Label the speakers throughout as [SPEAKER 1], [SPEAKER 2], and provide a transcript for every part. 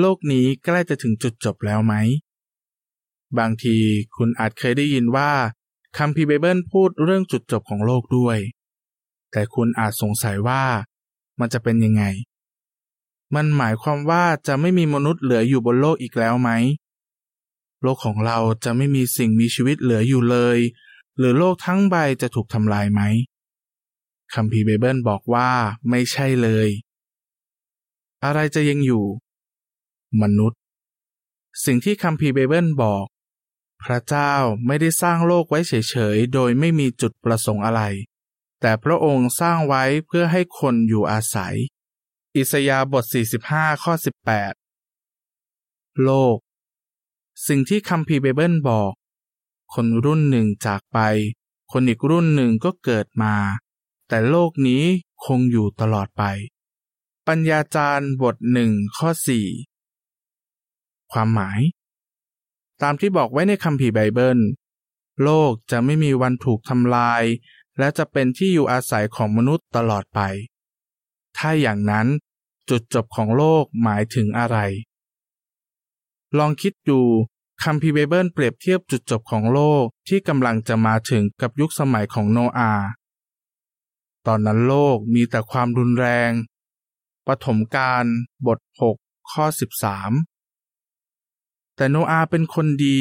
[SPEAKER 1] โลกนี้ใกล้จะถึงจุดจบแล้วไหม บางทีคุณอาจเคยได้ยินว่าคัมภีร์ไบเบิลพูดเรื่องจุดจบของโลกด้วย แต่คุณอาจสงสัยว่ามันจะเป็นยังไง มันหมายความว่าจะไม่มีมนุษย์เหลืออยู่บนโลกอีกแล้วไหม โลกของเราจะไม่มีสิ่งมีชีวิตเหลืออยู่เลย หรือโลกทั้งใบจะถูกทำลายไหมคัมภีร์ไบเบิลบอกว่าไม่ใช่เลย อะไรจะยังอยู่ มนุษย์ สิ่งที่คัมภีร์ไบเบิลบอก พระเจ้าไม่ได้สร้างโลกไว้เฉยๆ โดยไม่มีจุดประสงค์อะไร แต่พระองค์สร้างไว้เพื่อให้คนอยู่อาศัย อิสยาบท 45 ข้อ 18 โลก สิ่งที่คัมภีร์ไบเบิลบอก คนรุ่นหนึ่งจากไป คนอีกรุ่นหนึ่งก็เกิดมา แต่โลกนี้คงอยู่ตลอดไปปัญญาจารย์บทหนึ่งข้อสี่ ความหมาย ตามที่บอกไว้ในคัมภีร์ไบเบิล โลกจะไม่มีวันถูกทำลาย และจะเป็นที่อยู่อาศัยของมนุษย์ตลอดไป ถ้าอย่างนั้นจุดจบของโลกหมายถึงอะไร ลองคิดดูคัมภีร์ไบเบิลเปรียบเทียบจุดจบของโลกที่กำลังจะมาถึงกับยุคสมัยของโนอาห์ตอนนั้นโลกมีแต่ความรุนแรง ปฐมกาลบท 6 ข้อ 13 แต่โนอาเป็นคนดี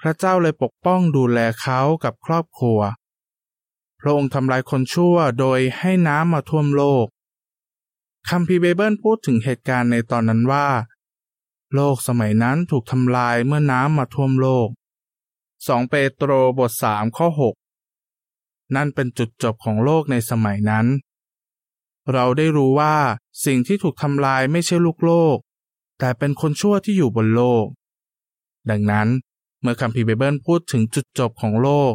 [SPEAKER 1] พระเจ้าเลยปกป้องดูแลเขากับครอบครัว พระองค์ทำลายคนชั่วโดยให้น้ำมาท่วมโลกคัมภีร์ไบเบิลพูดถึงเหตุการณ์ในตอนนั้นว่า โลกสมัยนั้นถูกทำลายเมื่อน้ำมาท่วมโลก 2 เปโตรบท 3 ข้อ 6 นั่นเป็นจุดจบของโลกในสมัยนั้น เราได้รู้ว่าสิ่งที่ถูกทำลายไม่ใช่ลูกโลก แต่เป็นคนชั่วที่อยู่บนโลก ดังนั้น เมื่อคัมภีร์ไบเบิลพูดถึงจุดจบของโลก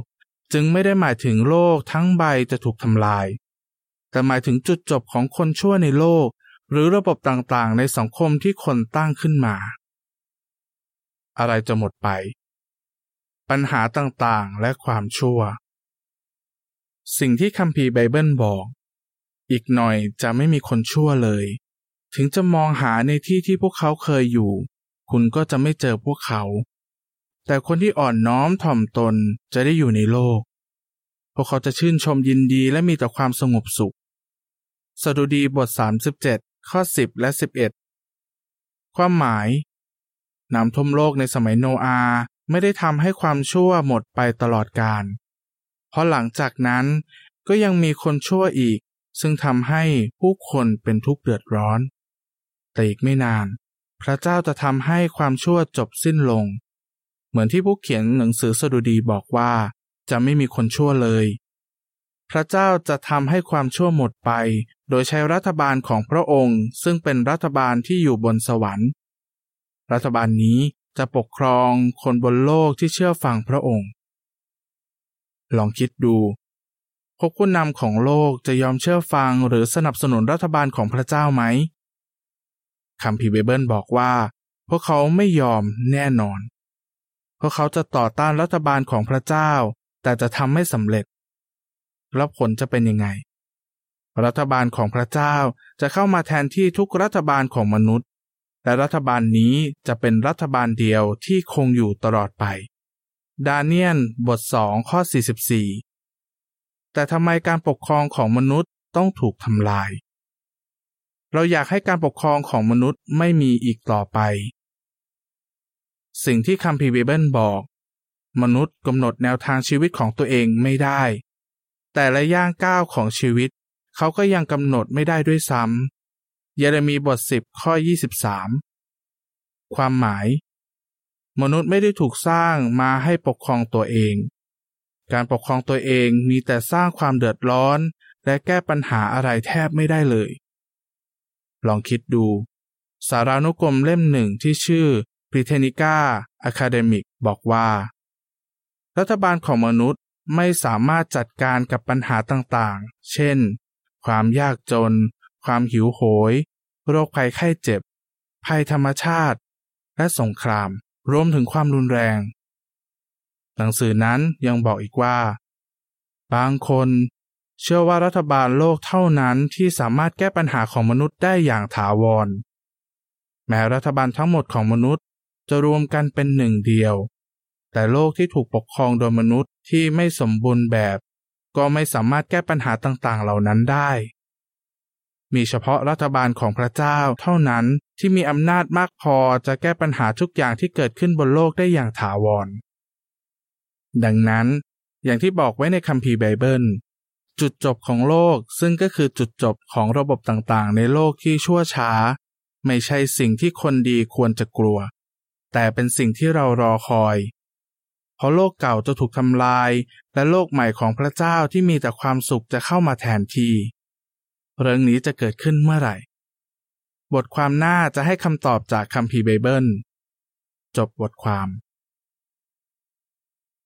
[SPEAKER 1] จึงไม่ได้หมายถึงโลกทั้งใบจะถูกทำลาย แต่หมายถึงจุดจบของคนชั่วในโลก หรือระบบต่างๆ ในสังคมที่คนตั้งขึ้นมา อะไรจะหมดไป ปัญหาต่างๆ และความชั่ว สิ่งที่คัมภีร์ไบเบิลบอก อีกหน่อยจะไม่มีคนชั่วเลยถึงจะมองหาในที่ที่พวกเขาเคยอยู่ คุณก็จะไม่เจอพวกเขา แต่คนที่อ่อนน้อมถ่อมตนจะได้อยู่ในโลก พวกเขาจะชื่นชมยินดีและมีแต่ความสงบสุข สดุดีบท 37 ข้อ 10 และ 11 ความหมายน้ำท่วมโลกในสมัยโนอาไม่ได้ทำให้ความชั่วหมดไปตลอดกาล เพราะหลังจากนั้นก็ยังมีคนชั่วอีก ซึ่งทำให้ผู้คนเป็นทุกข์เดือดร้อน แต่อีกไม่นาน พระเจ้าจะทำให้ความชั่วจบสิ้นลง เหมือนที่ผู้เขียนหนังสือสดุดีบอกว่า จะไม่มีคนชั่วเลย พระเจ้าจะทำให้ความชั่วหมดไป โดยใช้รัฐบาลของพระองค์ ซึ่งเป็นรัฐบาลที่อยู่บนสวรรค์ รัฐบาลนี้จะปกครองคนบนโลกที่เชื่อฟังพระองค์ ลองคิดดู พวกผู้นำของโลกจะยอมเชื่อฟังหรือสนับสนุนรัฐบาลของพระเจ้าไหม คำพีเบเบิลบอกว่า พวกเขาไม่ยอมแน่นอน พวกเขาจะต่อต้านรัฐบาลของพระเจ้า แต่จะทำไม่สำเร็จ แล้วผลจะเป็นยังไง รัฐบาลของพระเจ้าจะเข้ามาแทนที่ทุกรัฐบาลของมนุษย์ และรัฐบาลนี้จะเป็นรัฐบาลเดียวที่คงอยู่ตลอดไป ดาเนียนบทสองข้อ 44 แต่ทำไมการปกครองของมนุษย์ต้องถูกทำลาย เราอยากให้การปกครองของมนุษย์ไม่มีอีกต่อไป สิ่งที่คัมภีร์เบเบิลบอก มนุษย์กำหนดแนวทางชีวิตของตัวเองไม่ได้ แต่ละย่างก้าวของชีวิต เขาก็ยังกำหนดไม่ได้ด้วยซ้ำเยเรมีบท 10 ข้อ 23 ความหมาย มนุษย์ไม่ได้ถูกสร้างมาให้ปกครองตัวเอง การปกครองตัวเองมีแต่สร้างความเดือดร้อน และแก้ปัญหาอะไรแทบไม่ได้เลย ลองคิดดู สารานุกรมเล่มหนึ่งที่ชื่อ Britannica Academic บอกว่า รัฐบาลของมนุษย์ไม่สามารถจัดการกับปัญหาต่างๆ เช่น ความยากจน ความหิวโหย โรคภัยไข้เจ็บ ภัยธรรมชาติ และสงคราม รวมถึงความรุนแรง หนังสือนั้นยังบอกอีกว่า บางคน เชื่อว่ารัฐบาลโลกเท่านั้นที่สามารถแก้ปัญหาของมนุษย์ได้อย่างถาวร แม้รัฐบาลทั้งหมดของมนุษย์จะรวมกันเป็นหนึ่งเดียว แต่โลกที่ถูกปกครองโดยมนุษย์ที่ไม่สมบูรณ์แบบ ก็ไม่สามารถแก้ปัญหาต่างๆ เหล่านั้นได้ มีเฉพาะรัฐบาลของพระเจ้าเท่านั้นที่มีอำนาจมากพอจะแก้ปัญหาทุกอย่างที่เกิดขึ้นบนโลกได้อย่างถาวร ดังนั้น อย่างที่บอกไว้ในคัมภีร์ไบเบิล จุดจบของโลกซึ่งก็คือจุดจบของระบบต่างๆ ในโลกที่ชั่วช้า ไม่ใช่สิ่งที่คนดีควรจะกลัว แต่เป็นสิ่งที่เรารอคอย เพราะโลกเก่าจะถูกทำลาย และโลกใหม่ของพระเจ้าที่มีแต่ความสุขจะเข้ามาแทนที่ เรื่องนี้จะเกิดขึ้นเมื่อไหร่ บทความหน้าจะให้คำตอบจากคัมภีร์ไบเบิล จบบทความ